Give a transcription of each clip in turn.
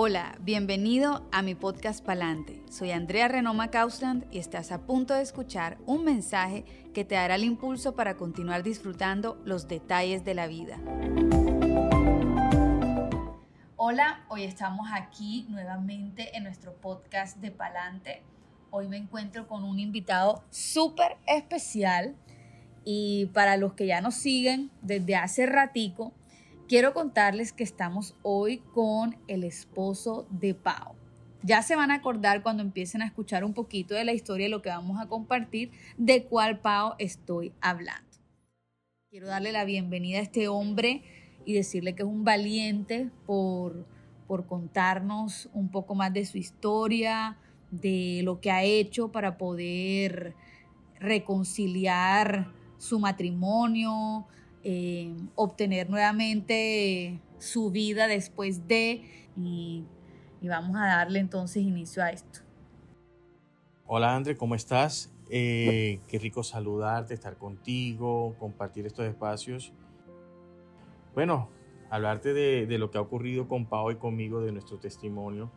Hola, bienvenido a mi podcast Palante. Soy Andrea Renoma Kausland y estás a punto de escuchar un mensaje que te dará el impulso para continuar disfrutando los detalles de la vida. Hola, hoy estamos aquí nuevamente en nuestro podcast de Palante. Hoy me encuentro con un invitado súper especial y para los que ya nos siguen desde hace ratico, quiero contarles que estamos hoy con el esposo de Pau. Ya se van a acordar cuando empiecen a escuchar un poquito de la historia de lo que vamos a compartir, de cuál Pau estoy hablando. Quiero darle la bienvenida a este hombre y decirle que es un valiente por, por contarnos un poco más de su historia, de lo que ha hecho para poder reconciliar su matrimonio, eh, obtener nuevamente su vida después de y, vamos a darle entonces inicio a esto. Hola André, ¿cómo estás? Eh, qué rico saludarte, estar contigo, compartir estos espacios. Bueno, hablarte de, lo que ha ocurrido con Pau y conmigo, de nuestro testimonio.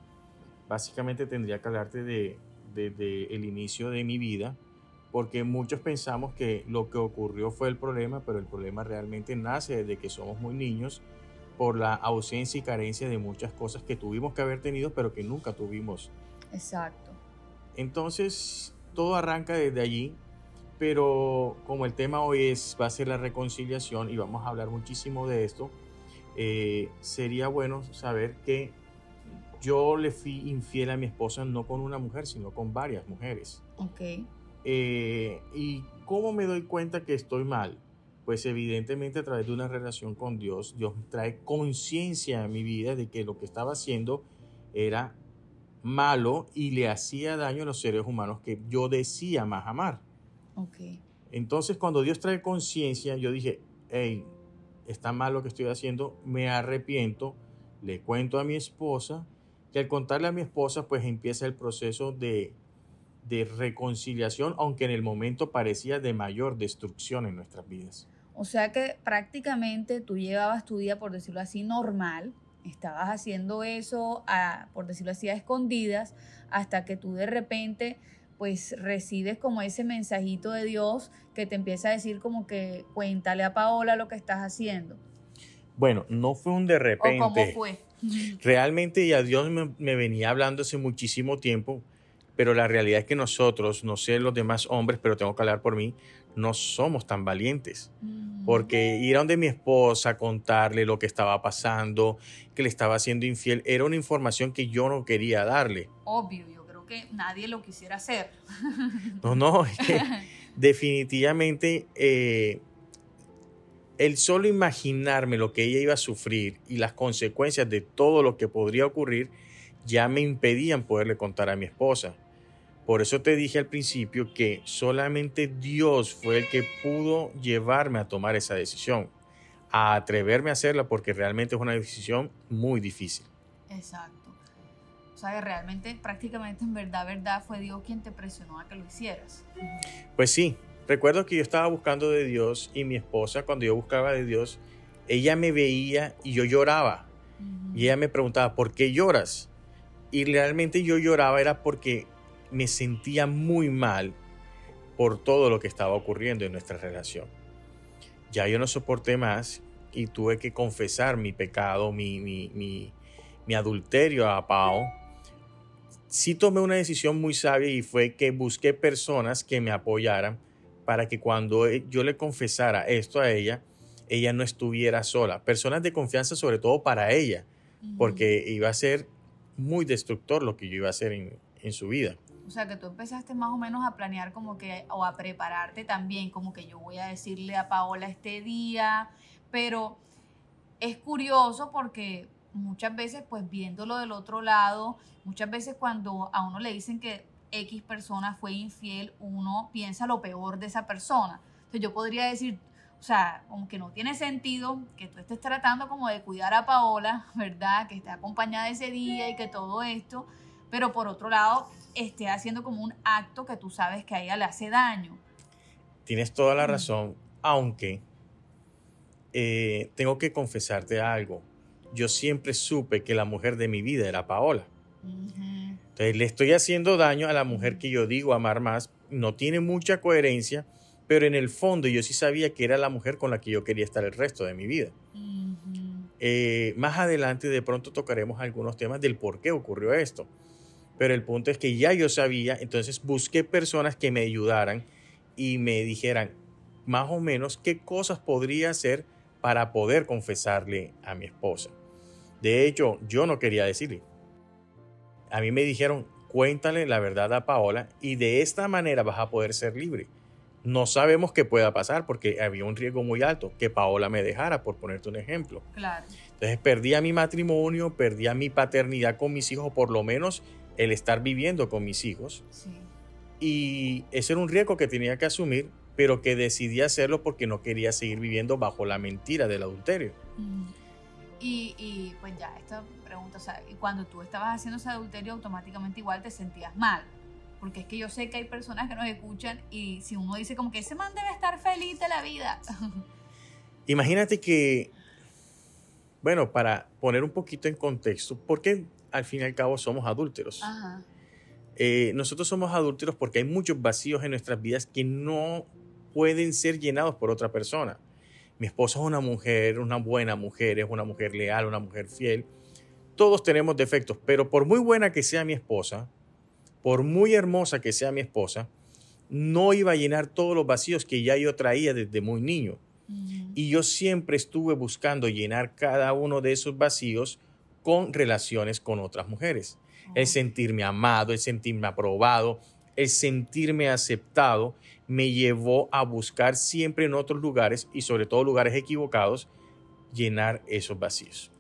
Básicamente tendría que hablarte de, de el inicio de mi vida, porque muchos pensamos que lo que ocurrió fue el problema, pero el problema realmente nace desde que somos muy niños por la ausencia y carencia de muchas cosas que tuvimos que haber tenido, pero que nunca tuvimos. Exacto. Entonces, todo arranca desde allí, pero como el tema hoy es, va a ser la reconciliación y vamos a hablar muchísimo de esto, eh, sería bueno saber que yo le fui infiel a mi esposa no con una mujer, sino con varias mujeres. Ok. Eh, ¿Y cómo me doy cuenta que estoy mal? Pues evidentemente a través de una relación con Dios, Dios trae conciencia a mi vida de que lo que estaba haciendo era malo y le hacía daño a los seres humanos que yo decía más amar. Okay. Entonces cuando Dios trae conciencia, yo dije, hey, está mal lo que estoy haciendo, me arrepiento, le cuento a mi esposa, y al contarle a mi esposa, pues empieza el proceso de de reconciliación, aunque en el momento parecía de mayor destrucción en nuestras vidas. O sea que prácticamente tú llevabas tu día, por decirlo así, normal, estabas haciendo eso, a, por decirlo así, a escondidas, hasta que tú de repente pues recibes como ese mensajito de Dios que te empieza a decir como que cuéntale a Paola lo que estás haciendo. Bueno, no fue un de repente. ¿O cómo fue? Realmente ya Dios me, me venía hablando hace muchísimo tiempo, pero la realidad es que nosotros, no sé los demás hombres, pero tengo que hablar por mí, no somos tan valientes. Mm. Porque ir a donde mi esposa, contarle lo que estaba pasando, que le estaba haciendo infiel, era una información que yo no quería darle. Obvio, yo creo que nadie lo quisiera hacer. No, no, es que definitivamente eh, el solo imaginarme lo que ella iba a sufrir y las consecuencias de todo lo que podría ocurrir ya me impedían poderle contar a mi esposa. Por eso te dije al principio que solamente Dios fue el que pudo llevarme a tomar esa decisión, a atreverme a hacerla porque realmente es una decisión muy difícil. Exacto. O sea, que realmente, prácticamente en verdad, verdad, fue Dios quien te presionó a que lo hicieras. Pues sí, recuerdo que yo estaba buscando de Dios y mi esposa, cuando yo buscaba de Dios, ella me veía y yo lloraba. Y ella me preguntaba, ¿por qué lloras? Y realmente yo lloraba era porque me sentía muy mal por todo lo que estaba ocurriendo en nuestra relación. Ya yo no soporté más y tuve que confesar mi pecado, mi, mi, mi, adulterio a Pau. Sí tomé una decisión muy sabia y fue que busqué personas que me apoyaran para que cuando yo le confesara esto a ella, ella no estuviera sola. Personas de confianza sobre todo para ella, porque iba a ser muy destructor lo que yo iba a hacer en, en su vida. O sea, que tú empezaste más o menos a planear como que, o a prepararte también, como que yo voy a decirle a Paola este día, pero es curioso porque muchas veces, pues viéndolo del otro lado, muchas veces cuando a uno le dicen que X persona fue infiel, uno piensa lo peor de esa persona. Entonces yo podría decir, o sea, como que no tiene sentido que tú estés tratando como de cuidar a Paola, ¿verdad? Que esté acompañada ese día y que todo esto, pero por otro lado esté haciendo como un acto que tú sabes que a ella le hace daño. Tienes toda la razón, aunque eh, tengo que confesarte algo. yo siempre supe que la mujer de mi vida era Paola. Entonces le estoy haciendo daño a la mujer que yo digo amar más, no tiene mucha coherencia, pero en el fondo yo sí sabía que era la mujer con la que yo quería estar el resto de mi vida. Eh, más adelante de pronto tocaremos algunos temas del por qué ocurrió esto, pero el punto es que ya yo sabía, entonces busqué personas que me ayudaran y me dijeran más o menos qué cosas podría hacer para poder confesarle a mi esposa. De hecho, yo no quería decirle. A mí me dijeron, cuéntale la verdad a Paola y de esta manera vas a poder ser libre. No sabemos qué pueda pasar porque había un riesgo muy alto que Paola me dejara, por ponerte un ejemplo. Claro. Entonces perdía mi matrimonio, perdía mi paternidad con mis hijos, por lo menos el estar viviendo con mis hijos. Sí. Y ese era un riesgo que tenía que asumir, pero que decidí hacerlo porque no quería seguir viviendo bajo la mentira del adulterio. Mm. Y, y, pues ya, esta pregunta, o sea, y cuando tú estabas haciendo ese adulterio, automáticamente igual te sentías mal. Porque es que yo sé que hay personas que nos escuchan y si uno dice como que ese man debe estar feliz de la vida. Imagínate que, bueno, para poner un poquito en contexto, porque al fin y al cabo somos adúlteros. Ajá. Eh, nosotros somos adúlteros porque hay muchos vacíos en nuestras vidas que no pueden ser llenados por otra persona. Mi esposa es una mujer, una buena mujer, es una mujer leal, una mujer fiel. Todos tenemos defectos, pero por muy buena que sea mi esposa, por muy hermosa que sea mi esposa, no iba a llenar todos los vacíos que ya yo traía desde muy niño. Mm. Y yo siempre estuve buscando llenar cada uno de esos vacíos con relaciones con otras mujeres. El sentirme amado, el sentirme aprobado, el sentirme aceptado, me llevó a buscar siempre en otros lugares y sobre todo lugares equivocados, llenar esos vacíos.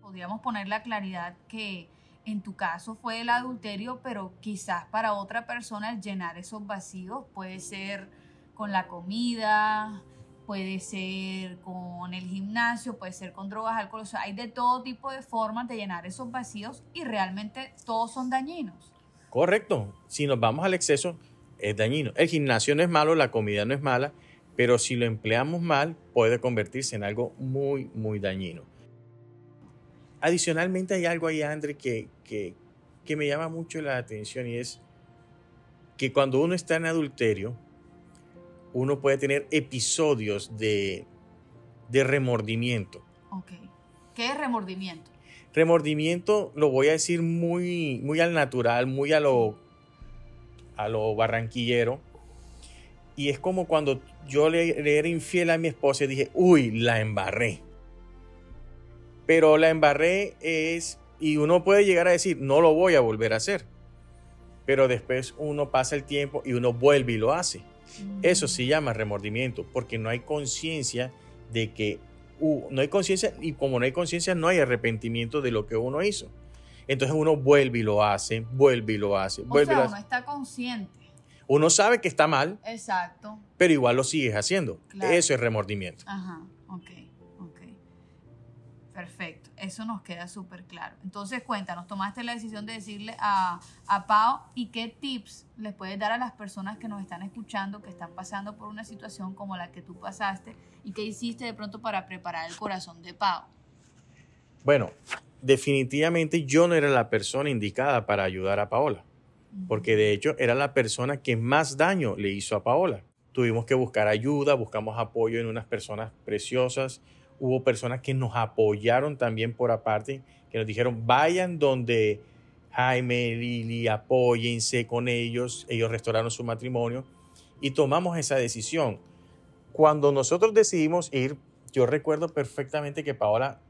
Podríamos poner la claridad que en tu caso fue el adulterio, pero quizás para otra persona el llenar esos vacíos puede ser con la comida, puede ser con el gimnasio, puede ser con drogas, alcohol, o sea, hay de todo tipo de formas de llenar esos vacíos y realmente todos son dañinos. Correcto, si nos vamos al exceso es dañino. El gimnasio no es malo, la comida no es mala, pero si lo empleamos mal puede convertirse en algo muy, muy dañino. Adicionalmente hay algo ahí, André, que, que, que me llama mucho la atención y es que cuando uno está en adulterio, uno puede tener episodios de, de remordimiento. Ok. ¿Qué es remordimiento? Remordimiento lo voy a decir muy, muy al natural, muy a lo, a lo barranquillero. Y es como cuando yo le, le era infiel a mi esposa y dije, uy, la embarré. Pero la embarré es, y uno puede llegar a decir, no lo voy a volver a hacer. Pero después uno pasa el tiempo y uno vuelve y lo hace. Eso se llama remordimiento, porque no hay conciencia de que uh, no hay conciencia y como no hay conciencia no hay arrepentimiento de lo que uno hizo. Entonces uno vuelve y lo hace, vuelve y lo hace, O vuelve y sea, uno está consciente. Uno sabe que está mal, Exacto. pero igual lo sigues haciendo. Claro. Eso es remordimiento. Ajá, ok, ok. Perfecto, eso nos queda súper claro. Entonces, cuéntanos, tomaste la decisión de decirle a, a Pau y qué tips les puedes dar a las personas que nos están escuchando, que están pasando por una situación como la que tú pasaste y qué hiciste de pronto para preparar el corazón de Pau. Bueno, definitivamente yo no era la persona indicada para ayudar a Paola, porque de hecho era la persona que más daño le hizo a Paola. Tuvimos que buscar ayuda, buscamos apoyo en unas personas preciosas, hubo personas que nos apoyaron también por aparte, que nos dijeron, vayan donde Jaime, Lili, apóyense con ellos, ellos restauraron su matrimonio y tomamos esa decisión. Cuando nosotros decidimos ir, yo recuerdo perfectamente que Paola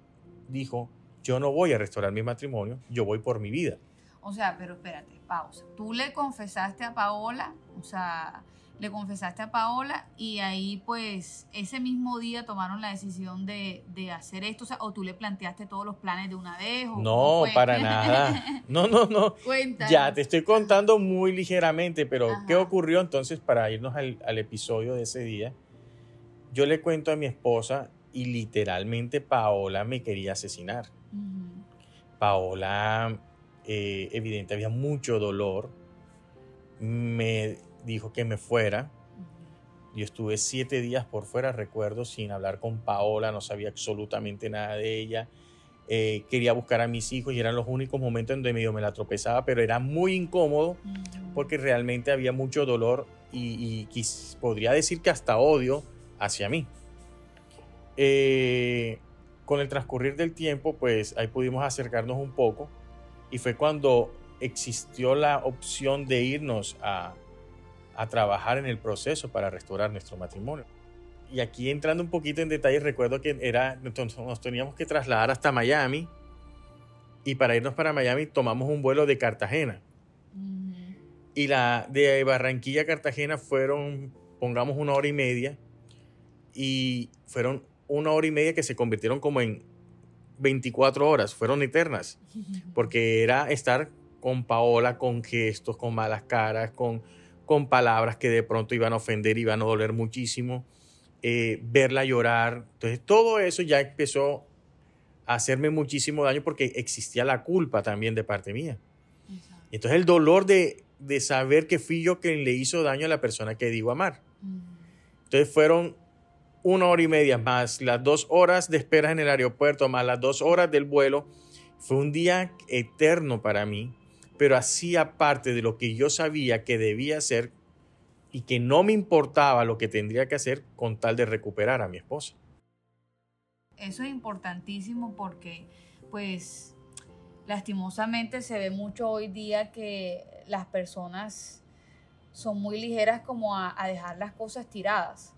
dijo, yo no voy a restaurar mi matrimonio, yo voy por mi vida. O sea, pero espérate, pausa. Tú le confesaste a Paola, o sea, le confesaste a Paola y ahí pues ese mismo día tomaron la decisión de, de hacer esto, o sea, o tú le planteaste todos los planes de una vez. O No, para nada. No, no, no. Cuéntanos. Ya, te estoy contando muy ligeramente, pero Ajá. ¿qué ocurrió entonces para irnos al, al episodio de ese día? Yo le cuento a mi esposa y literalmente Paola me quería asesinar. Paola, eh, evidente, había mucho dolor. Me dijo que me fuera. Yo estuve siete días por fuera, recuerdo, sin hablar con Paola, no sabía absolutamente nada de ella. eh, quería buscar a mis hijos y eran los únicos momentos en donde medio me la tropezaba, pero era muy incómodo porque realmente había mucho dolor y, podría decir que hasta odio hacia mí. Eh, con el transcurrir del tiempo, pues ahí pudimos acercarnos un poco y fue cuando existió la opción de irnos a, a trabajar en el proceso para restaurar nuestro matrimonio. Y aquí entrando un poquito en detalle, recuerdo que era, nos teníamos que trasladar hasta Miami y para irnos para Miami tomamos un vuelo de Cartagena. Y la de Barranquilla a Cartagena fueron, pongamos, una hora y media y fueron una hora y media que se convirtieron como en 24 horas, fueron eternas, porque era estar con Paola, con gestos, con malas caras, con, con palabras que de pronto iban a ofender, iban a doler muchísimo eh, verla llorar. Entonces todo eso ya empezó a hacerme muchísimo daño porque existía la culpa también de parte mía. Entonces el dolor de, de, saber que fui yo quien le hizo daño a la persona que digo amar. Entonces fueron una hora y media más las dos horas de espera en el aeropuerto, más las dos horas del vuelo. Fue un día eterno para mí, pero hacía parte de lo que yo sabía que debía hacer y que no me importaba lo que tendría que hacer con tal de recuperar a mi esposa. Eso es importantísimo porque, pues, lastimosamente se ve mucho hoy día que las personas son muy ligeras como a, dejar las cosas tiradas.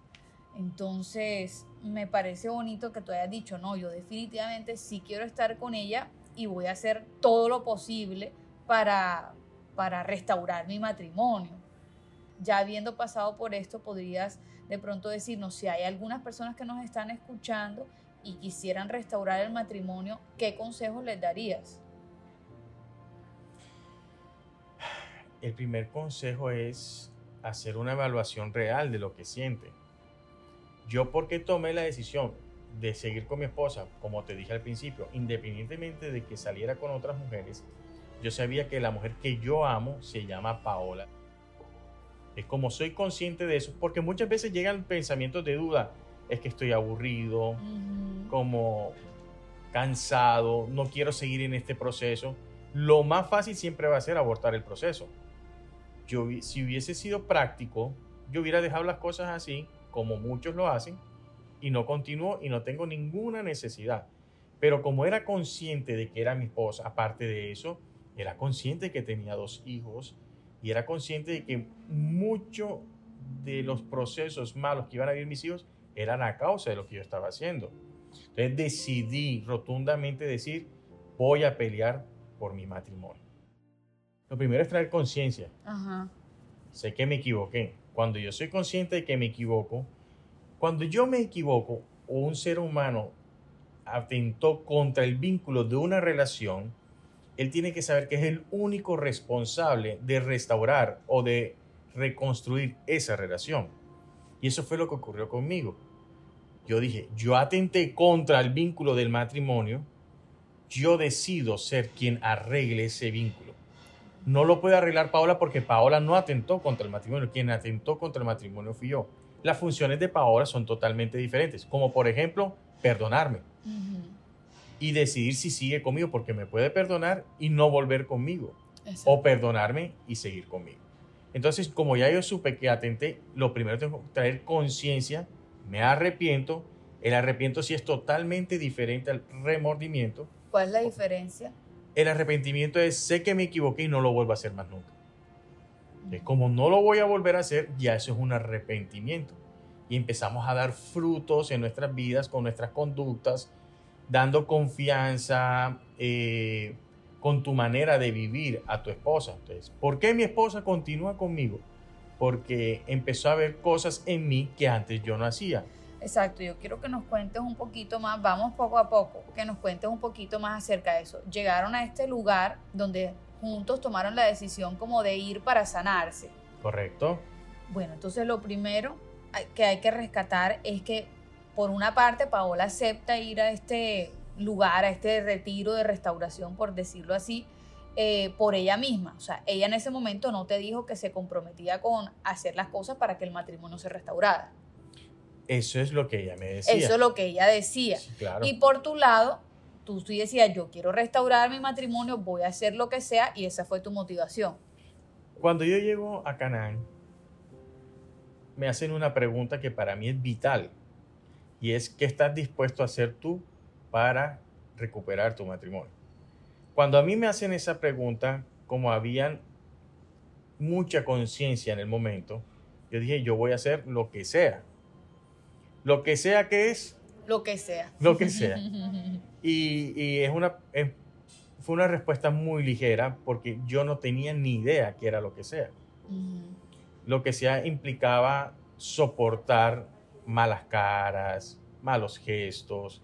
Entonces, me parece bonito que tú hayas dicho, no, yo definitivamente sí quiero estar con ella y voy a hacer todo lo posible para, para restaurar mi matrimonio ya habiendo pasado por esto, podrías de pronto decirnos si hay algunas personas que nos están escuchando y quisieran restaurar el matrimonio, ¿qué consejos les darías? El primer consejo es hacer una evaluación real de lo que siente. Yo porque tomé la decisión de seguir con mi esposa, como te dije al principio, independientemente de que saliera con otras mujeres, yo sabía que la mujer que yo amo se llama Paola es como soy consciente de eso, porque muchas veces llegan pensamientos de duda, es que estoy aburrido, como cansado, no quiero seguir en este proceso. Lo más fácil siempre va a ser abortar el proceso. Yo, si hubiese sido práctico, yo hubiera dejado las cosas así, como muchos lo hacen, y no continúo y no tengo ninguna necesidad. Pero como era consciente de que era mi esposa, aparte de eso, era consciente que tenía dos hijos, y era consciente de que mucho de los procesos malos que iban a vivir mis hijos eran a causa de lo que yo estaba haciendo. Entonces decidí rotundamente decir, voy a pelear por mi matrimonio. Lo primero es traer conciencia. Sé que me equivoqué. Cuando yo soy consciente de que me equivoco, cuando yo me equivoco o un ser humano atentó contra el vínculo de una relación, él tiene que saber que es el único responsable de restaurar o de reconstruir esa relación. Y eso fue lo que ocurrió conmigo. Yo dije, yo atenté contra el vínculo del matrimonio, yo decido ser quien arregle ese vínculo. No lo puede arreglar Paola porque Paola no atentó contra el matrimonio, quien atentó contra el matrimonio fui yo. Las funciones de Paola son totalmente diferentes, como por ejemplo, perdonarme y decidir si sigue conmigo, porque me puede perdonar y no volver conmigo. O perdonarme y seguir conmigo. Entonces, como ya yo supe que atenté, lo primero tengo que traer conciencia, me arrepiento. El arrepiento sí es totalmente diferente al remordimiento. ¿Cuál es la diferencia? El arrepentimiento es sé que me equivoqué y no lo vuelvo a hacer más nunca. como no lo voy a volver a hacer, ya eso es un arrepentimiento. Y empezamos a dar frutos en nuestras vidas con nuestras conductas, dando confianza eh, con tu manera de vivir a tu esposa. Entonces, ¿por qué mi esposa continúa conmigo? Porque empezó a ver cosas en mí que antes yo no hacía. Exacto, yo quiero que nos cuentes un poquito más, vamos poco a poco, que nos cuentes un poquito más acerca de eso. Llegaron a este lugar donde juntos tomaron la decisión como de ir para sanarse. Correcto. Bueno, entonces lo primero que hay que rescatar es que por una parte, Paola acepta ir a este lugar, a este retiro de restauración, por decirlo así, eh, por ella misma. O sea, ella en ese momento no te dijo que se comprometía con hacer las cosas para que el matrimonio se restaurara. Eso es lo que ella me decía. Eso es lo que ella decía. Y por tu lado, tú, tú decías, yo quiero restaurar mi matrimonio, voy a hacer lo que sea y esa fue tu motivación. Cuando yo llego a Canaán, me hacen una pregunta que para mí es vital y es ¿qué estás dispuesto a hacer tú para recuperar tu matrimonio? Cuando a mí me hacen esa pregunta, como habían mucha conciencia en el momento, yo dije, yo voy a hacer lo que sea. Lo que sea que es. Lo que sea. Lo que sea. Y, es una, fue una respuesta muy ligera porque yo no tenía ni idea qué era lo que sea. Lo que sea implicaba soportar malas caras, malos gestos,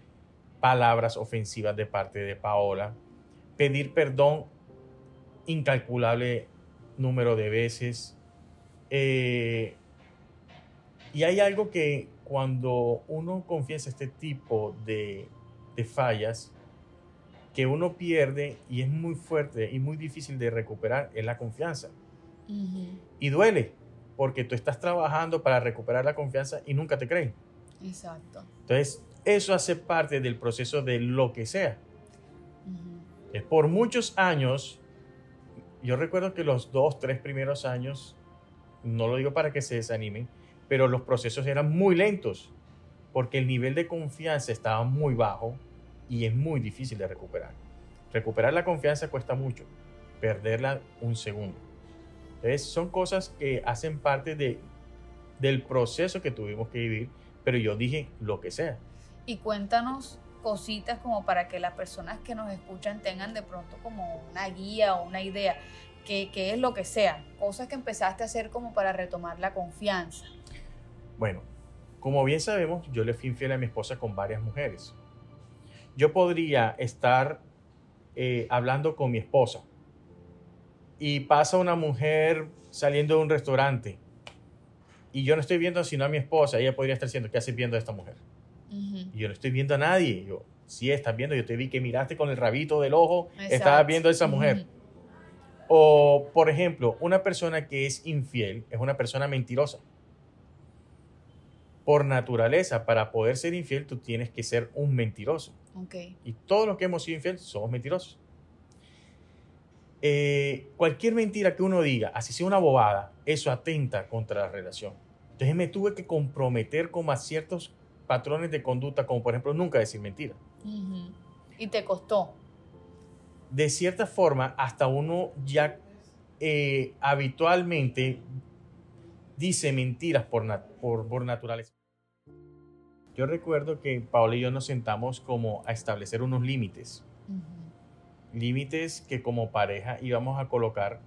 palabras ofensivas de parte de Paola, pedir perdón incalculable número de veces. Eh, y hay algo que cuando uno confiesa este tipo de, fallas, que uno pierde y es muy fuerte y muy difícil de recuperar, es la confianza. Y duele, porque tú estás trabajando para recuperar la confianza y nunca te creen. Exacto. Entonces, eso hace parte del proceso de lo que sea. Por muchos años, yo recuerdo que los dos, tres primeros años, no lo digo para que se desanimen, pero los procesos eran muy lentos, porque el nivel de confianza estaba muy bajo y es muy difícil de recuperar. Recuperar la confianza cuesta mucho, perderla un segundo. Entonces, son cosas que hacen parte de, del proceso que tuvimos que vivir, pero yo dije lo que sea. Y cuéntanos cositas como para que las personas que nos escuchan tengan de pronto como una guía o una idea, que, es lo que sea, cosas que empezaste a hacer como para retomar la confianza. Bueno, como bien sabemos, yo le fui infiel a mi esposa con varias mujeres. Yo podría estar eh, hablando con mi esposa y pasa una mujer saliendo de un restaurante y yo no estoy viendo sino a mi esposa, ella podría estar diciendo, ¿qué haces viendo a esta mujer? Y yo no estoy viendo a nadie. Yo, sí, estás viendo, yo te vi que miraste con el rabito del ojo, estabas viendo a esa mujer. O, por ejemplo, una persona que es infiel es una persona mentirosa. Por naturaleza, para poder ser infiel, tú tienes que ser un mentiroso. Y todos los que hemos sido infieles somos mentirosos. Eh, cualquier mentira que uno diga, así sea una bobada, eso atenta contra la relación. Entonces me tuve que comprometer con ciertos patrones de conducta, como por ejemplo nunca decir mentira. ¿Y te costó? De cierta forma, hasta uno ya eh, habitualmente dice mentiras por, por, naturaleza. Yo recuerdo que Paola y yo nos sentamos como a establecer unos límites. Límites que como pareja íbamos a colocar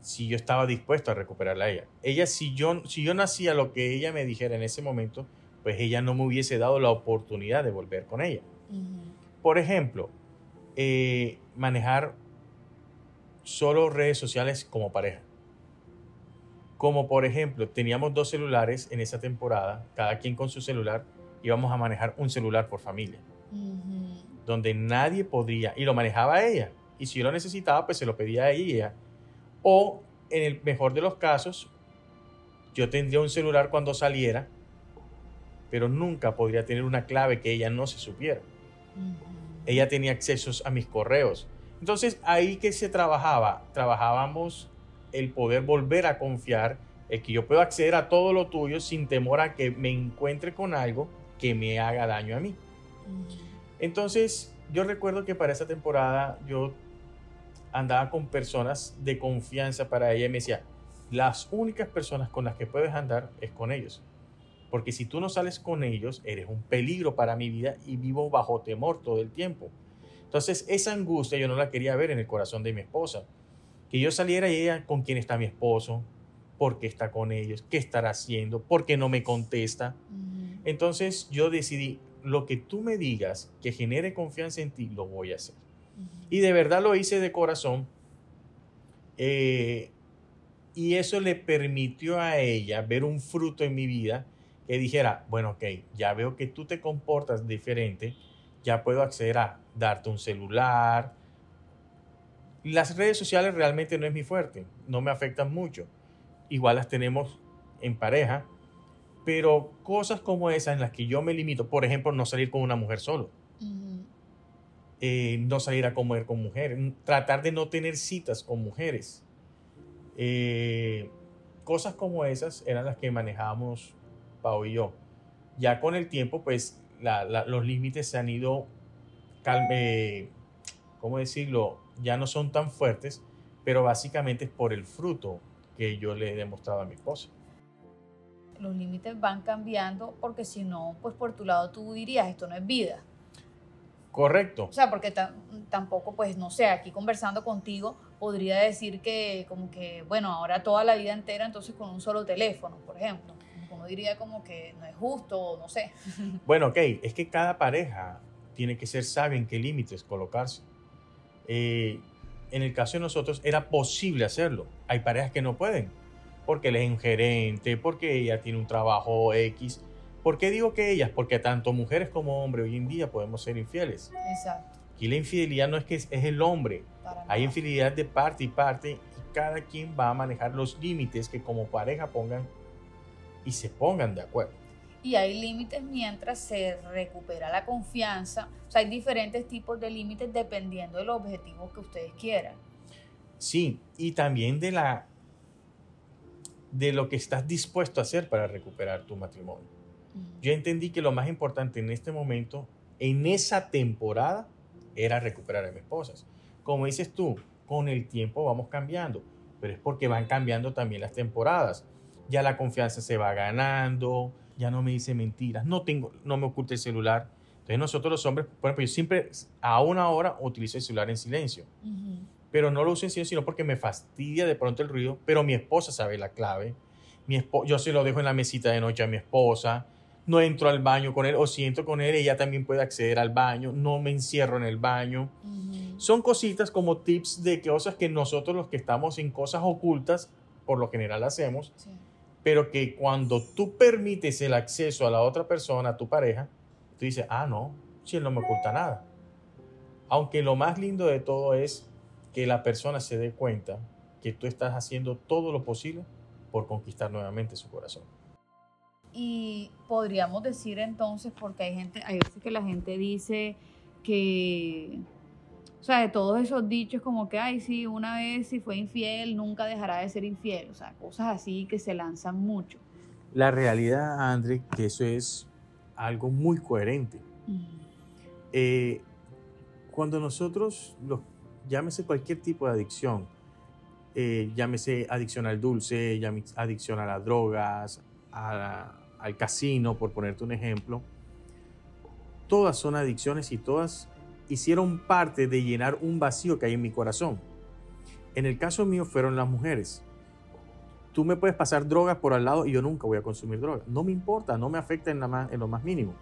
si yo estaba dispuesto a recuperarla a ella. Ella, si yo, si yo nacía lo que ella me dijera en ese momento, pues ella no me hubiese dado la oportunidad de volver con ella. Por ejemplo, eh, manejar solo redes sociales como pareja. Como por ejemplo, teníamos dos celulares en esa temporada, cada quien con su celular, íbamos a manejar un celular por familia. Donde nadie podría, y lo manejaba ella. Y si yo lo necesitaba, pues se lo pedía a ella. O en el mejor de los casos, yo tendría un celular cuando saliera pero nunca podría tener una clave que ella no se supiera. Ella tenía accesos a mis correos. Entonces, ahí que se trabajaba, trabajábamos el poder volver a confiar en que yo puedo acceder a todo lo tuyo sin temor a que me encuentre con algo que me haga daño a mí. Entonces, yo recuerdo que para esa temporada yo andaba con personas de confianza para ella y me decía, las únicas personas con las que puedes andar es con ellos. Porque si tú no sales con ellos, eres un peligro para mi vida y vivo bajo temor todo el tiempo. Entonces, esa angustia yo no la quería ver en el corazón de mi esposa. Que yo saliera y ella con quién está mi esposo, por qué está con ellos, qué estará haciendo, por qué no me contesta. Entonces yo decidí, lo que tú me digas que genere confianza en ti, lo voy a hacer. Y de verdad lo hice de corazón. Eh, y eso le permitió a ella ver un fruto en mi vida que dijera, bueno, ok, ya veo que tú te comportas diferente, ya puedo acceder a darte un celular. Las redes sociales realmente no es mi fuerte, no me afectan mucho. Igual las tenemos en pareja, pero cosas como esas en las que yo me limito, por ejemplo, no salir con una mujer solo. eh, no salir a comer con mujeres, tratar de no tener citas con mujeres. Eh, cosas como esas eran las que manejábamos Pau y yo. Ya con el tiempo, pues los límites se han ido, calme, ¿cómo decirlo? Ya no son tan fuertes, pero básicamente es por el fruto que yo le he demostrado a mi esposa. Los límites van cambiando porque si no, pues por tu lado tú dirías, esto no es vida. Correcto. O sea, porque tampoco, pues, no sé, aquí conversando contigo, podría decir que como que, bueno, ahora toda la vida entera, entonces con un solo teléfono, por ejemplo. Como diría como que no es justo, no sé. Bueno, ok, es que cada pareja tiene que ser sabia en qué límites colocarse. Eh, en el caso de nosotros era posible hacerlo. Hay parejas que no pueden, porque él es un gerente, porque ella tiene un trabajo X. ¿Por qué digo que ellas? Porque tanto mujeres como hombres hoy en día podemos ser infieles. Exacto. Y la infidelidad no es que es, el hombre. Hay infidelidad de parte y parte y cada quien va a manejar los límites que como pareja pongan y se pongan de acuerdo. Y hay límites mientras se recupera la confianza. O sea, hay diferentes tipos de límites dependiendo de los objetivos que ustedes quieran. Sí, y también de la de lo que estás dispuesto a hacer para recuperar tu matrimonio. Yo entendí que lo más importante en este momento, en esa temporada, era recuperar a mi esposa. Como dices tú, con el tiempo vamos cambiando, pero es porque van cambiando también las temporadas. Ya la confianza se va ganando, ya no me dice mentiras, no, tengo, no me oculta el celular. Entonces nosotros los hombres, por ejemplo, yo siempre a una hora utilizo el celular en silencio, pero no lo uso en silencio sino porque me fastidia de pronto el ruido, pero mi esposa sabe la clave. Mi yo se lo dejo en la mesita de noche a mi esposa, no entro al baño con él o si entro con él, ella también puede acceder al baño, no me encierro en el baño. Son cositas como tips de cosas que nosotros los que estamos en cosas ocultas, por lo general hacemos, pero que cuando tú permites el acceso a la otra persona, a tu pareja, tú dices, ah, no, si él no me oculta nada. Aunque lo más lindo de todo es que la persona se dé cuenta que tú estás haciendo todo lo posible por conquistar nuevamente su corazón. Y podríamos decir entonces, porque hay gente, hay veces que la gente dice que, o sea, de todos esos dichos como que, ay, sí, una vez si fue infiel, nunca dejará de ser infiel, o sea, cosas así que se lanzan mucho. La realidad, André, que eso es algo muy coherente. Eh, cuando nosotros, los, llámese cualquier tipo de adicción, eh, llámese adicción al dulce, llámese adicción a las drogas, al casino, por ponerte un ejemplo, todas son adicciones y todas hicieron parte de llenar un vacío que hay en mi corazón. En el caso mío fueron las mujeres. Tú me puedes pasar drogas por al lado y yo nunca voy a consumir drogas. No me importa, no me afecta en lo más mínimo.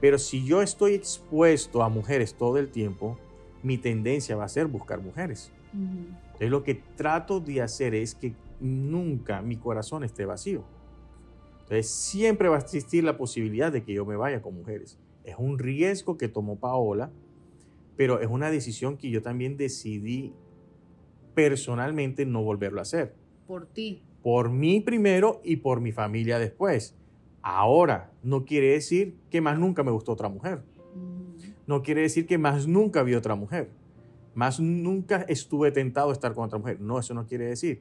Pero si yo estoy expuesto a mujeres todo el tiempo, mi tendencia va a ser buscar mujeres. Entonces lo que trato de hacer es que nunca mi corazón esté vacío. Entonces siempre va a existir la posibilidad de que yo me vaya con mujeres. Es un riesgo que tomó Paola, pero es una decisión que yo también decidí personalmente no volverlo a hacer. Por ti. Por mí primero y por mi familia después. Ahora, no quiere decir que más nunca me gustó otra mujer. Mm. No quiere decir que más nunca vi otra mujer. Más nunca estuve tentado a estar con otra mujer. No, eso no quiere decir.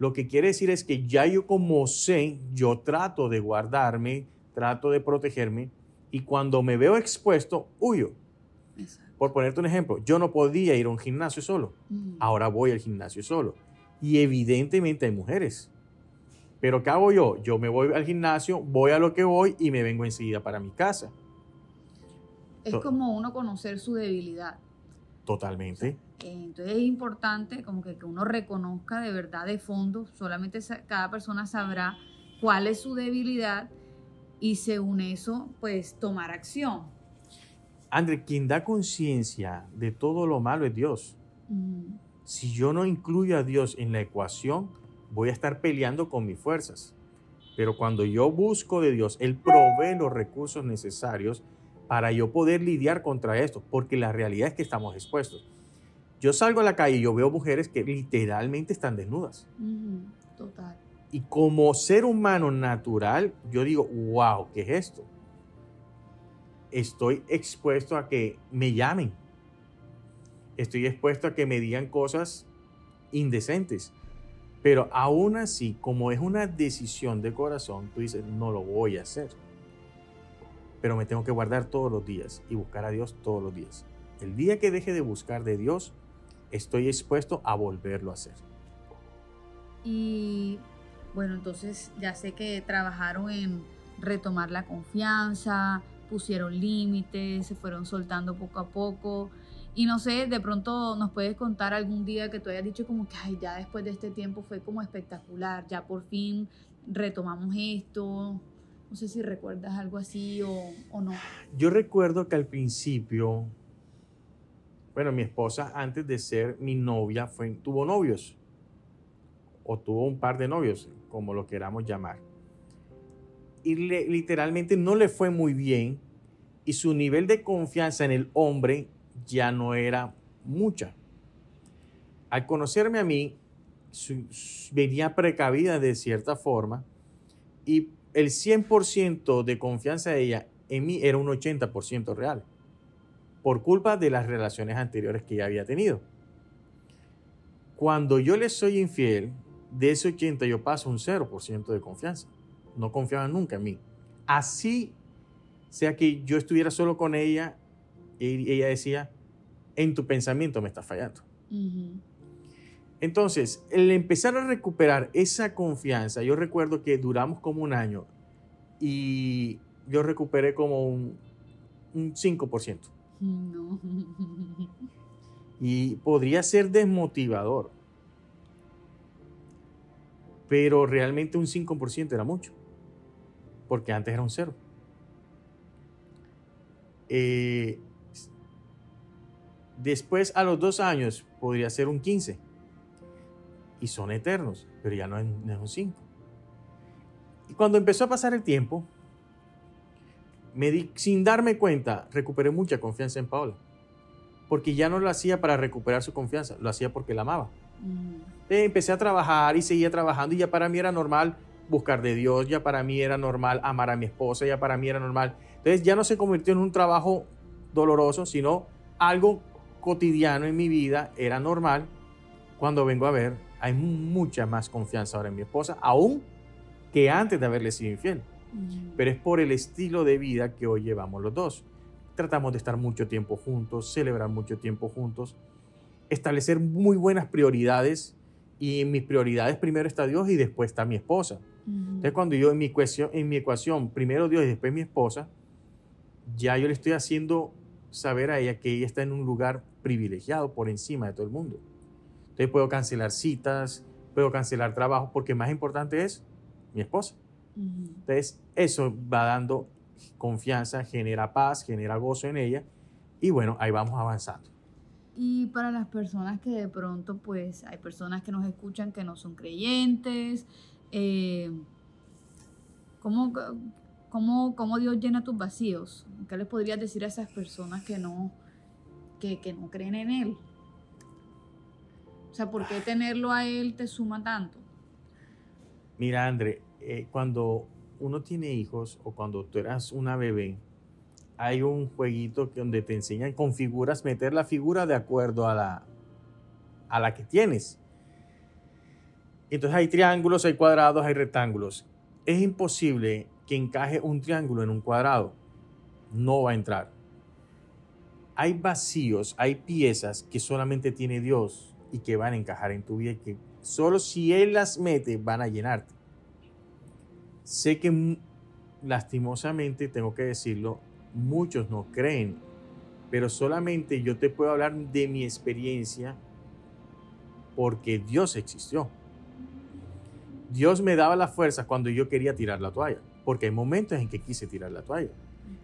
Lo que quiere decir es que ya yo como sé, yo trato de guardarme, trato de protegerme y cuando me veo expuesto, huyo. Por ponerte un ejemplo, yo no podía ir a un gimnasio solo. Ahora voy al gimnasio solo. Y evidentemente hay mujeres. Pero ¿qué hago yo? Yo me voy al gimnasio, voy a lo que voy y me vengo enseguida para mi casa. Es como uno conocer su debilidad. Totalmente. Entonces es importante como que, que uno reconozca de verdad de fondo, solamente cada persona sabrá cuál es su debilidad y según eso, pues tomar acción. André, quien da conciencia de todo lo malo es Dios. Si yo no incluyo a Dios en la ecuación, voy a estar peleando con mis fuerzas. Pero cuando yo busco de Dios, Él provee los recursos necesarios para yo poder lidiar contra esto, porque la realidad es que estamos expuestos. Yo salgo a la calle y yo veo mujeres que literalmente están desnudas. Total. Y como ser humano natural, yo digo, wow, ¿qué es esto? Estoy expuesto a que me llamen. estoy expuesto a que me digan cosas indecentes. Pero aún así, como es una decisión de corazón, tú dices, no lo voy a hacer. Pero me tengo que guardar todos los días y buscar a Dios todos los días. El día que deje de buscar de Dios, estoy expuesto a volverlo a hacer. Y bueno, entonces ya sé que trabajaron en retomar la confianza, pusieron límites, se fueron soltando poco a poco. Y no sé, de pronto nos puedes contar algún día que tú hayas dicho como que, ay, ya después de este tiempo fue como espectacular, ya por fin retomamos esto. No sé si recuerdas algo así o, o no. Yo recuerdo que al principio, bueno, mi esposa antes de ser mi novia fue, tuvo novios o tuvo un par de novios, como lo queramos llamar. Y literalmente no le fue muy bien y su nivel de confianza en el hombre ya no era mucha. Al conocerme a mí, venía precavida de cierta forma y el 100% de confianza de ella en mí era un 80% real, por culpa de las relaciones anteriores que ella había tenido. Cuando yo le soy infiel, de ese 80 yo paso un 0% de confianza. No confiaba nunca en mí. Así sea que yo estuviera solo con ella, ella decía, en tu pensamiento me está fallando. Entonces, el empezar a recuperar esa confianza, yo recuerdo que duramos como un año y yo recuperé como un, un 5%. No. Y podría ser desmotivador, pero realmente un 5% era mucho, porque antes era un cero. Eh, después, a los dos años, podría ser un 15. Y son eternos, pero ya no es, un 5. Y cuando empezó a pasar el tiempo, me di, sin darme cuenta, recuperé mucha confianza en Paola. Porque ya no lo hacía para recuperar su confianza, lo hacía porque la amaba. Mm empecé a trabajar y seguía trabajando y ya para mí era normal buscar de Dios, ya para mí era normal amar a mi esposa, ya para mí era normal. Entonces ya no se convirtió en un trabajo doloroso, sino algo cotidiano en mi vida, era normal. Cuando vengo a ver, hay mucha más confianza ahora en mi esposa, aún que antes de haberle sido infiel. Mm. Pero es por el estilo de vida que hoy llevamos los dos. Tratamos de estar mucho tiempo juntos, celebrar mucho tiempo juntos, establecer muy buenas prioridades y en mis prioridades primero está Dios y después está mi esposa. Entonces cuando yo en mi, ecuación, en mi ecuación, primero Dios y después mi esposa, ya yo le estoy haciendo saber a ella que ella está en un lugar privilegiado por encima de todo el mundo. Entonces puedo cancelar citas, puedo cancelar trabajos, porque más importante es mi esposa. Entonces eso va dando confianza, genera paz, genera gozo en ella y bueno, ahí vamos avanzando. Y para las personas que de pronto, pues, hay personas que nos escuchan que no son creyentes, eh, ¿cómo, cómo, Dios llena tus vacíos? ¿Qué les podrías decir a esas personas que no, que, no creen en Él? O sea, ¿por qué tenerlo a Él te suma tanto? Mira, André, eh, cuando uno tiene hijos o cuando tú eras una bebé, hay un jueguito que donde te enseñan con figuras, meter la figura de acuerdo a la, a la que tienes. Entonces hay triángulos, hay cuadrados, hay rectángulos. Es imposible que encaje un triángulo en un cuadrado. No va a entrar. Hay vacíos, hay piezas que solamente tiene Dios y que van a encajar en tu vida y que solo si Él las mete van a llenarte. Sé que lastimosamente, tengo que decirlo, muchos no creen, pero solamente yo te puedo hablar de mi experiencia porque Dios existió. Dios me daba la fuerza cuando yo quería tirar la toalla, porque hay momentos en que quise tirar la toalla.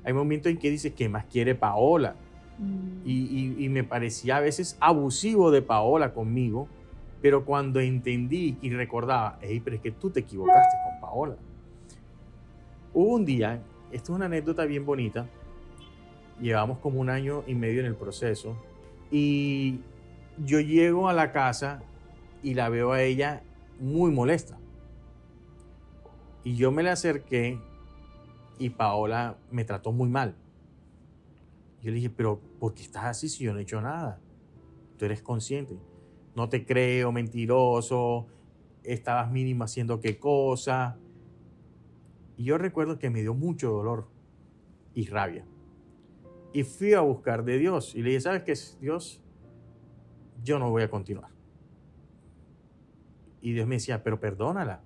Hay momentos en que dice, que más quiere Paola? Mm. Y, me parecía a veces abusivo de Paola conmigo, pero cuando entendí y recordaba, hey, pero es que tú te equivocaste con Paola. Hubo un día esto es una anécdota bien bonita. Llevamos como un año y medio en el proceso y yo llego a la casa y la veo a ella muy molesta. Y yo me le acerqué y Paola me trató muy mal. Yo le dije, pero ¿por qué estás así si yo no he hecho nada? Tú eres consciente. No te creo mentiroso, estabas mínimo haciendo qué cosa. Y yo recuerdo que me dio mucho dolor y rabia. Y fui a buscar de Dios y le dije, ¿sabes qué, Dios? Yo no voy a continuar. Y Dios me decía, pero perdónala.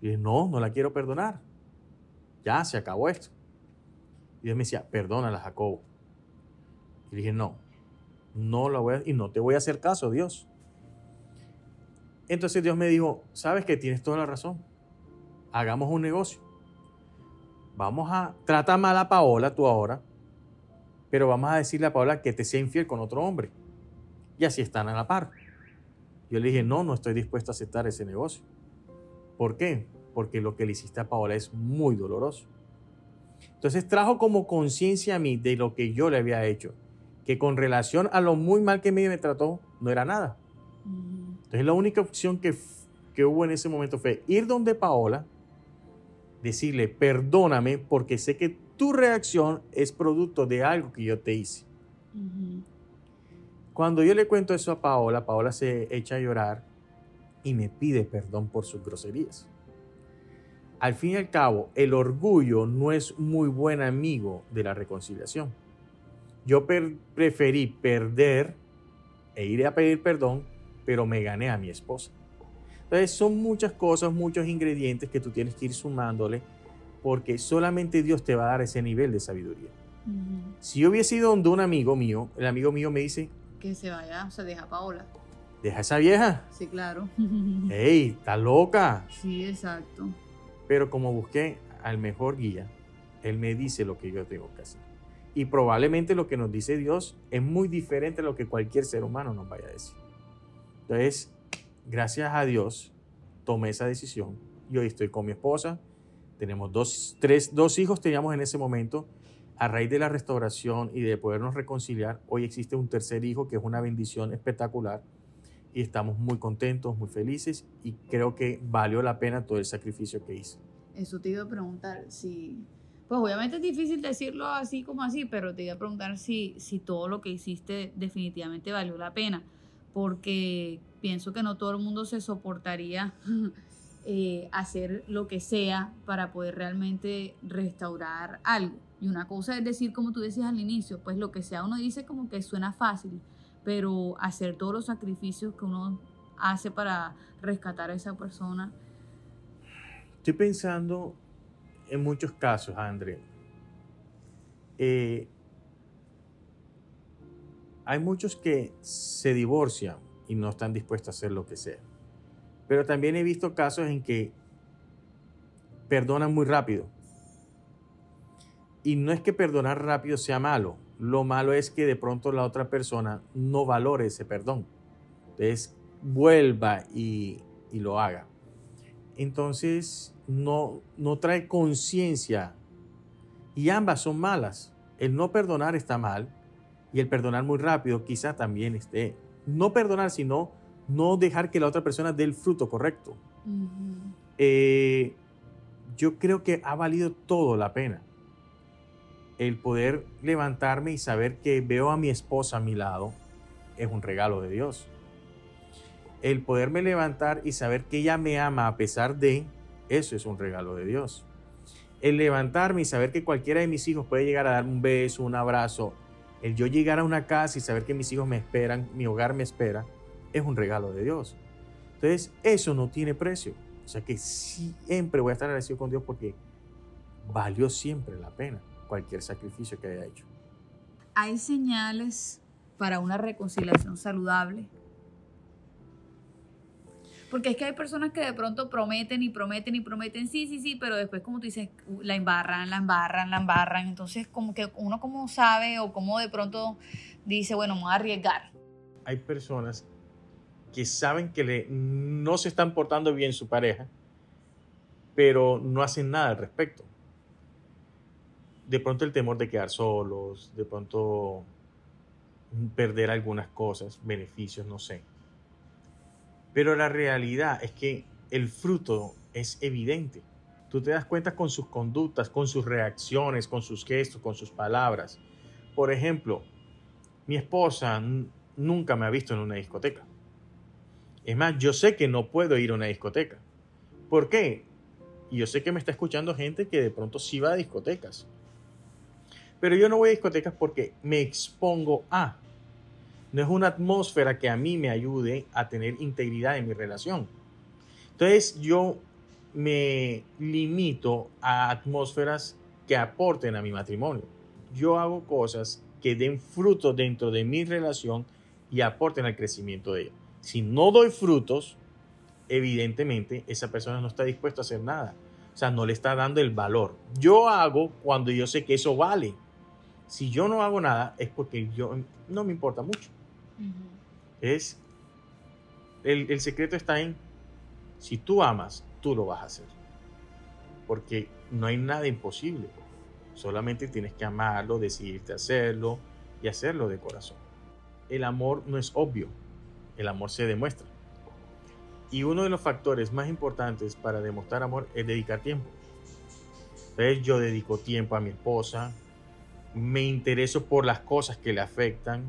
Y dije, no, no la quiero perdonar. Ya se acabó esto. Y Dios me decía, perdónala, Jacobo. Y dije, no, no la voy a, y no te voy a hacer caso, Dios. Entonces Dios me dijo, sabes que tienes toda la razón. Hagamos un negocio. Vamos a, trata mal a Paola tú ahora, pero vamos a decirle a Paola que te sea infiel con otro hombre. Y así están a la par. Yo le dije, no, no estoy dispuesto a aceptar ese negocio. ¿Por qué? Porque lo que le hiciste a Paola es muy doloroso. Entonces trajo como conciencia a mí de lo que yo le había hecho, que con relación a lo muy mal que me trató, no era nada. Entonces la única opción que, que hubo en ese momento fue ir donde Paola, decirle, perdóname porque sé que tu reacción es producto de algo que yo te hice. Cuando yo le cuento eso a Paola, Paola se echa a llorar y me pide perdón por sus groserías. Al fin y al cabo, el orgullo no es muy buen amigo de la reconciliación. Yo preferí perder e ir a pedir perdón, pero me gané a mi esposa. Entonces son muchas cosas, muchos ingredientes que tú tienes que ir sumándole, porque solamente Dios te va a dar ese nivel de sabiduría. Si yo hubiese ido donde un amigo mío, el amigo mío me dice, que se vaya, o sea, deja a Paola. Deja a esa vieja. Sí, claro. ¡Ey! ¡Está loca! Sí, exacto. Pero como busqué al mejor guía, él me dice lo que yo tengo que hacer. Y probablemente lo que nos dice Dios es muy diferente a lo que cualquier ser humano nos vaya a decir. Entonces, gracias a Dios, tomé esa decisión y hoy estoy con mi esposa. Tenemos dos, tres, dos hijos teníamos en ese momento a raíz de la restauración y de podernos reconciliar, hoy existe un tercer hijo que es una bendición espectacular y estamos muy contentos, muy felices y creo que valió la pena todo el sacrificio que hice. Eso te iba a preguntar si, pues obviamente es difícil decirlo así como así, pero te iba a preguntar si, si todo lo que hiciste definitivamente valió la pena, porque pienso que no todo el mundo se soportaría eh, hacer lo que sea para poder realmente restaurar algo. Y una cosa es decir, como tú decías al inicio, pues lo que sea uno dice como que suena fácil, pero hacer todos los sacrificios que uno hace para rescatar a esa persona. Estoy pensando en muchos casos, André. Eh, hay muchos que se divorcian y no están dispuestos a hacer lo que sea. Pero también he visto casos en que perdonan muy rápido y no es que perdonar rápido sea malo, lo malo es que de pronto la otra persona no valore ese perdón. Entonces, vuelva y, lo haga. Entonces, no, no trae conciencia. Y ambas son malas. El no perdonar está mal y el perdonar muy rápido quizá también esté. No perdonar, sino no dejar que la otra persona dé el fruto correcto. Eh, yo creo que ha valido todo la pena el poder levantarme y saber que veo a mi esposa a mi lado es un regalo de Dios. El poderme levantar y saber que ella me ama a pesar de, eso es un regalo de Dios. El levantarme y saber que cualquiera de mis hijos puede llegar a darme un beso, un abrazo, el yo llegar a una casa y saber que mis hijos me esperan, mi hogar me espera, es un regalo de Dios. Entonces, eso no tiene precio. O sea que siempre voy a estar agradecido con Dios porque valió siempre la pena cualquier sacrificio que haya hecho. ¿Hay señales para una reconciliación saludable? Porque es que hay personas que de pronto prometen y prometen y prometen, sí, sí, sí, pero después como tú dices, la embarran, la embarran, la embarran. Entonces como que uno como sabe o como de pronto dice, bueno, me voy a arriesgar. Hay personas que saben que le, no se están portando bien su pareja, pero no hacen nada al respecto de pronto el temor de quedar solos, de pronto perder algunas cosas, beneficios, no sé. Pero la realidad es que el fruto es evidente. Tú te das cuenta con sus conductas, con sus reacciones, con sus gestos, con sus palabras. Por ejemplo, mi esposa nunca me ha visto en una discoteca. Es más, yo sé que no puedo ir a una discoteca. ¿Por qué? Y yo sé que me está escuchando gente que de pronto sí va a discotecas. Pero yo no voy a discotecas porque me expongo a. No es una atmósfera que a mí me ayude a tener integridad en mi relación. Entonces yo me limito a atmósferas que aporten a mi matrimonio. Yo hago cosas que den fruto dentro de mi relación y aporten al crecimiento de ella. Si no doy frutos, evidentemente esa persona no está dispuesta a hacer nada. O sea, no le está dando el valor. Yo hago cuando yo sé que eso vale. Si yo no hago nada es porque yo no me importa mucho. Es el, el secreto está en si tú amas, tú lo vas a hacer. Porque no hay nada imposible. Solamente tienes que amarlo, decidirte hacerlo y hacerlo de corazón. El amor no es obvio, el amor se demuestra. Y uno de los factores más importantes para demostrar amor es dedicar tiempo. Entonces yo dedico tiempo a mi esposa, me intereso por las cosas que le afectan,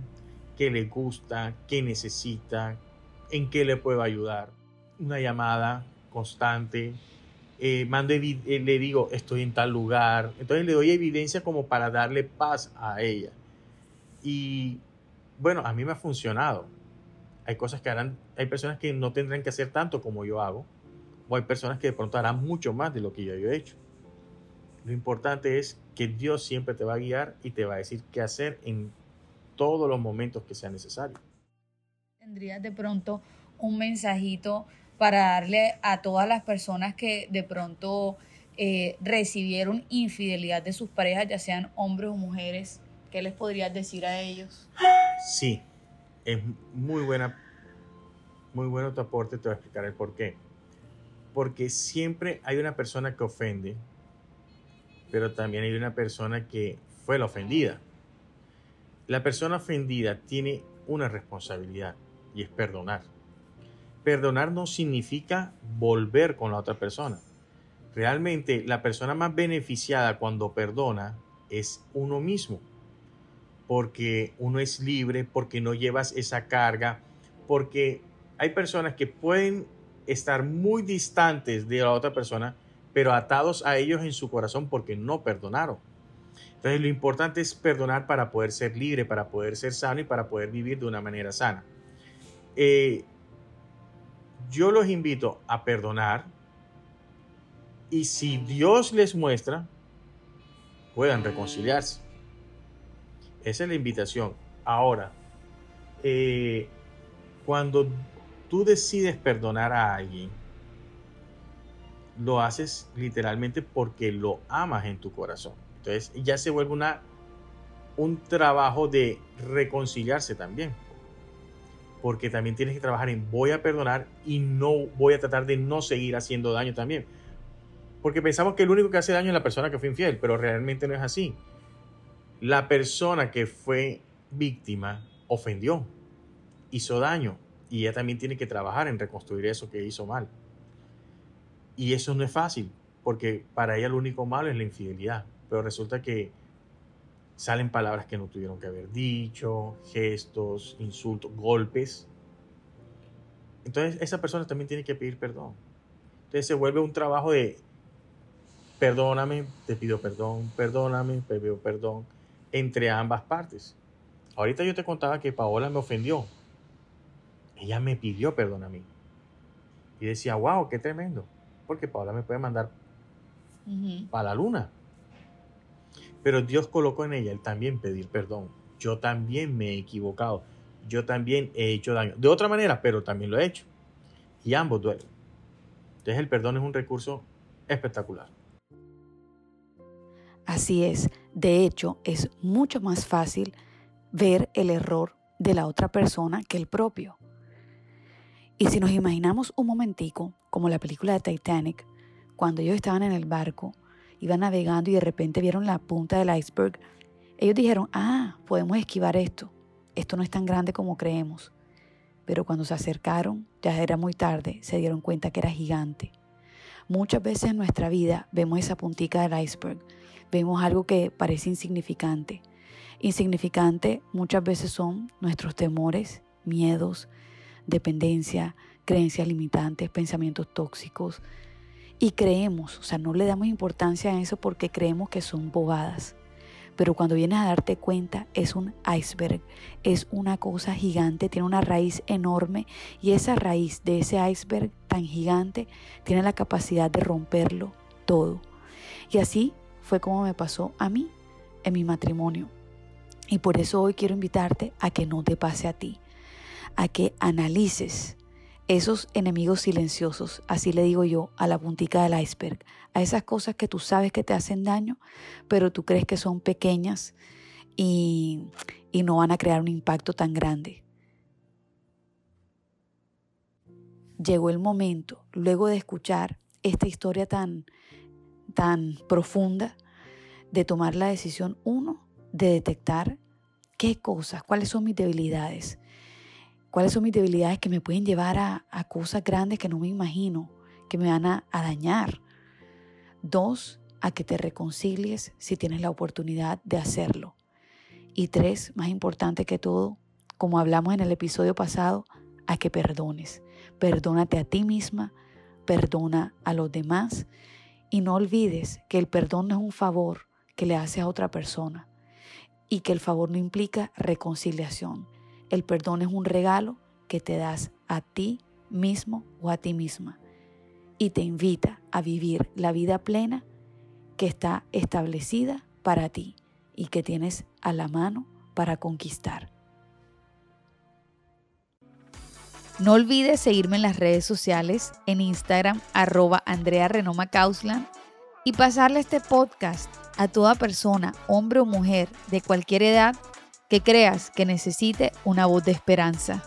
que le gusta, que necesita, en qué le puedo ayudar. Una llamada constante, eh, mando eh, le digo estoy en tal lugar, entonces le doy evidencia como para darle paz a ella. Y bueno, a mí me ha funcionado hay cosas que harán, hay personas que no tendrán que hacer tanto como yo hago, o hay personas que de pronto harán mucho más de lo que yo, he hecho. Lo importante es que Dios siempre te va a guiar y te va a decir qué hacer en todos los momentos que sea necesario. ¿Tendrías de pronto un mensajito para darle a todas las personas que de pronto eh, recibieron infidelidad de sus parejas, ya sean hombres o mujeres? ¿Qué les podrías decir a ellos? Sí, es muy buena, muy bueno tu aporte, te voy a explicar el por qué. Porque siempre hay una persona que ofende, pero también hay una persona que fue la ofendida. La persona ofendida tiene una responsabilidad y es perdonar. Perdonar no significa volver con la otra persona. Realmente la persona más beneficiada cuando perdona es uno mismo porque uno es libre, porque no llevas esa carga, porque hay personas que pueden estar muy distantes de la otra persona, pero atados a ellos en su corazón porque no perdonaron. Entonces lo importante es perdonar para poder ser libre, para poder ser sano y para poder vivir de una manera sana. Eh, yo los invito a perdonar y si Dios les muestra, puedan reconciliarse. Esa es la invitación. Ahora, eh, cuando tú decides perdonar a alguien, lo haces literalmente porque lo amas en tu corazón. Entonces ya se vuelve una, un trabajo de reconciliarse también. Porque también tienes que trabajar en voy a perdonar y no voy a tratar de no seguir haciendo daño también. Porque pensamos que el único que hace daño es la persona que fue infiel, pero realmente no es así la persona que fue víctima ofendió, hizo daño y ella también tiene que trabajar en reconstruir eso que hizo mal. Y eso no es fácil, porque para ella lo único malo es la infidelidad, pero resulta que salen palabras que no tuvieron que haber dicho, gestos, insultos, golpes. Entonces esa persona también tiene que pedir perdón. Entonces se vuelve un trabajo de perdóname, te pido perdón, perdóname, te pido perdón entre ambas partes. Ahorita yo te contaba que Paola me ofendió. Ella me pidió perdón a mí. Y decía, wow, qué tremendo. Porque Paola me puede mandar para la luna. Pero Dios colocó en ella el también pedir perdón. Yo también me he equivocado. Yo también he hecho daño. De otra manera, pero también lo he hecho. Y ambos duelen. Entonces el perdón es un recurso espectacular. Así es, de hecho es mucho más fácil ver el error de la otra persona que el propio. Y si nos imaginamos un momentico, como la película de Titanic, cuando ellos estaban en el barco, iban navegando y de repente vieron la punta del iceberg, ellos dijeron, ah, podemos esquivar esto, esto no es tan grande como creemos. Pero cuando se acercaron, ya era muy tarde, se dieron cuenta que era gigante. Muchas veces en nuestra vida vemos esa puntica del iceberg, vemos algo que parece insignificante Insignificante muchas veces son nuestros temores, miedos, dependencia, creencias limitantes, pensamientos tóxicos. Y creemos, o sea, no le damos importancia a eso porque creemos que son bobadas. Pero cuando vienes a darte cuenta, es un iceberg, es una cosa gigante, tiene una raíz enorme y esa raíz de ese iceberg tan gigante tiene la capacidad de romperlo todo. Y así fue como me pasó a mí en mi matrimonio. Y por eso hoy quiero invitarte a que no te pase a ti, a que analices esos enemigos silenciosos, así le digo yo, a la puntica del iceberg, a esas cosas que tú sabes que te hacen daño, pero tú crees que son pequeñas y, y no van a crear un impacto tan grande. Llegó el momento, luego de escuchar esta historia tan, tan profunda, de tomar la decisión, uno, de detectar qué cosas, cuáles son mis debilidades, cuáles son mis debilidades que me pueden llevar a, cosas grandes que no me imagino, que me van a, a dañar. Dos, a que te reconcilies si tienes la oportunidad de hacerlo. Y tres, más importante que todo, como hablamos en el episodio pasado, a que perdones. Perdónate a ti misma, perdona a los demás y no olvides que el perdón no es un favor que le haces a otra persona y que el favor no implica reconciliación. El perdón es un regalo que te das a ti mismo o a ti misma y te invita a vivir la vida plena que está establecida para ti y que tienes a la mano para conquistar. No olvides seguirme en las redes sociales, en Instagram, arroba Andrea Renoma y pasarle este podcast a toda persona, hombre o mujer, de cualquier edad, que creas que necesite una voz de esperanza.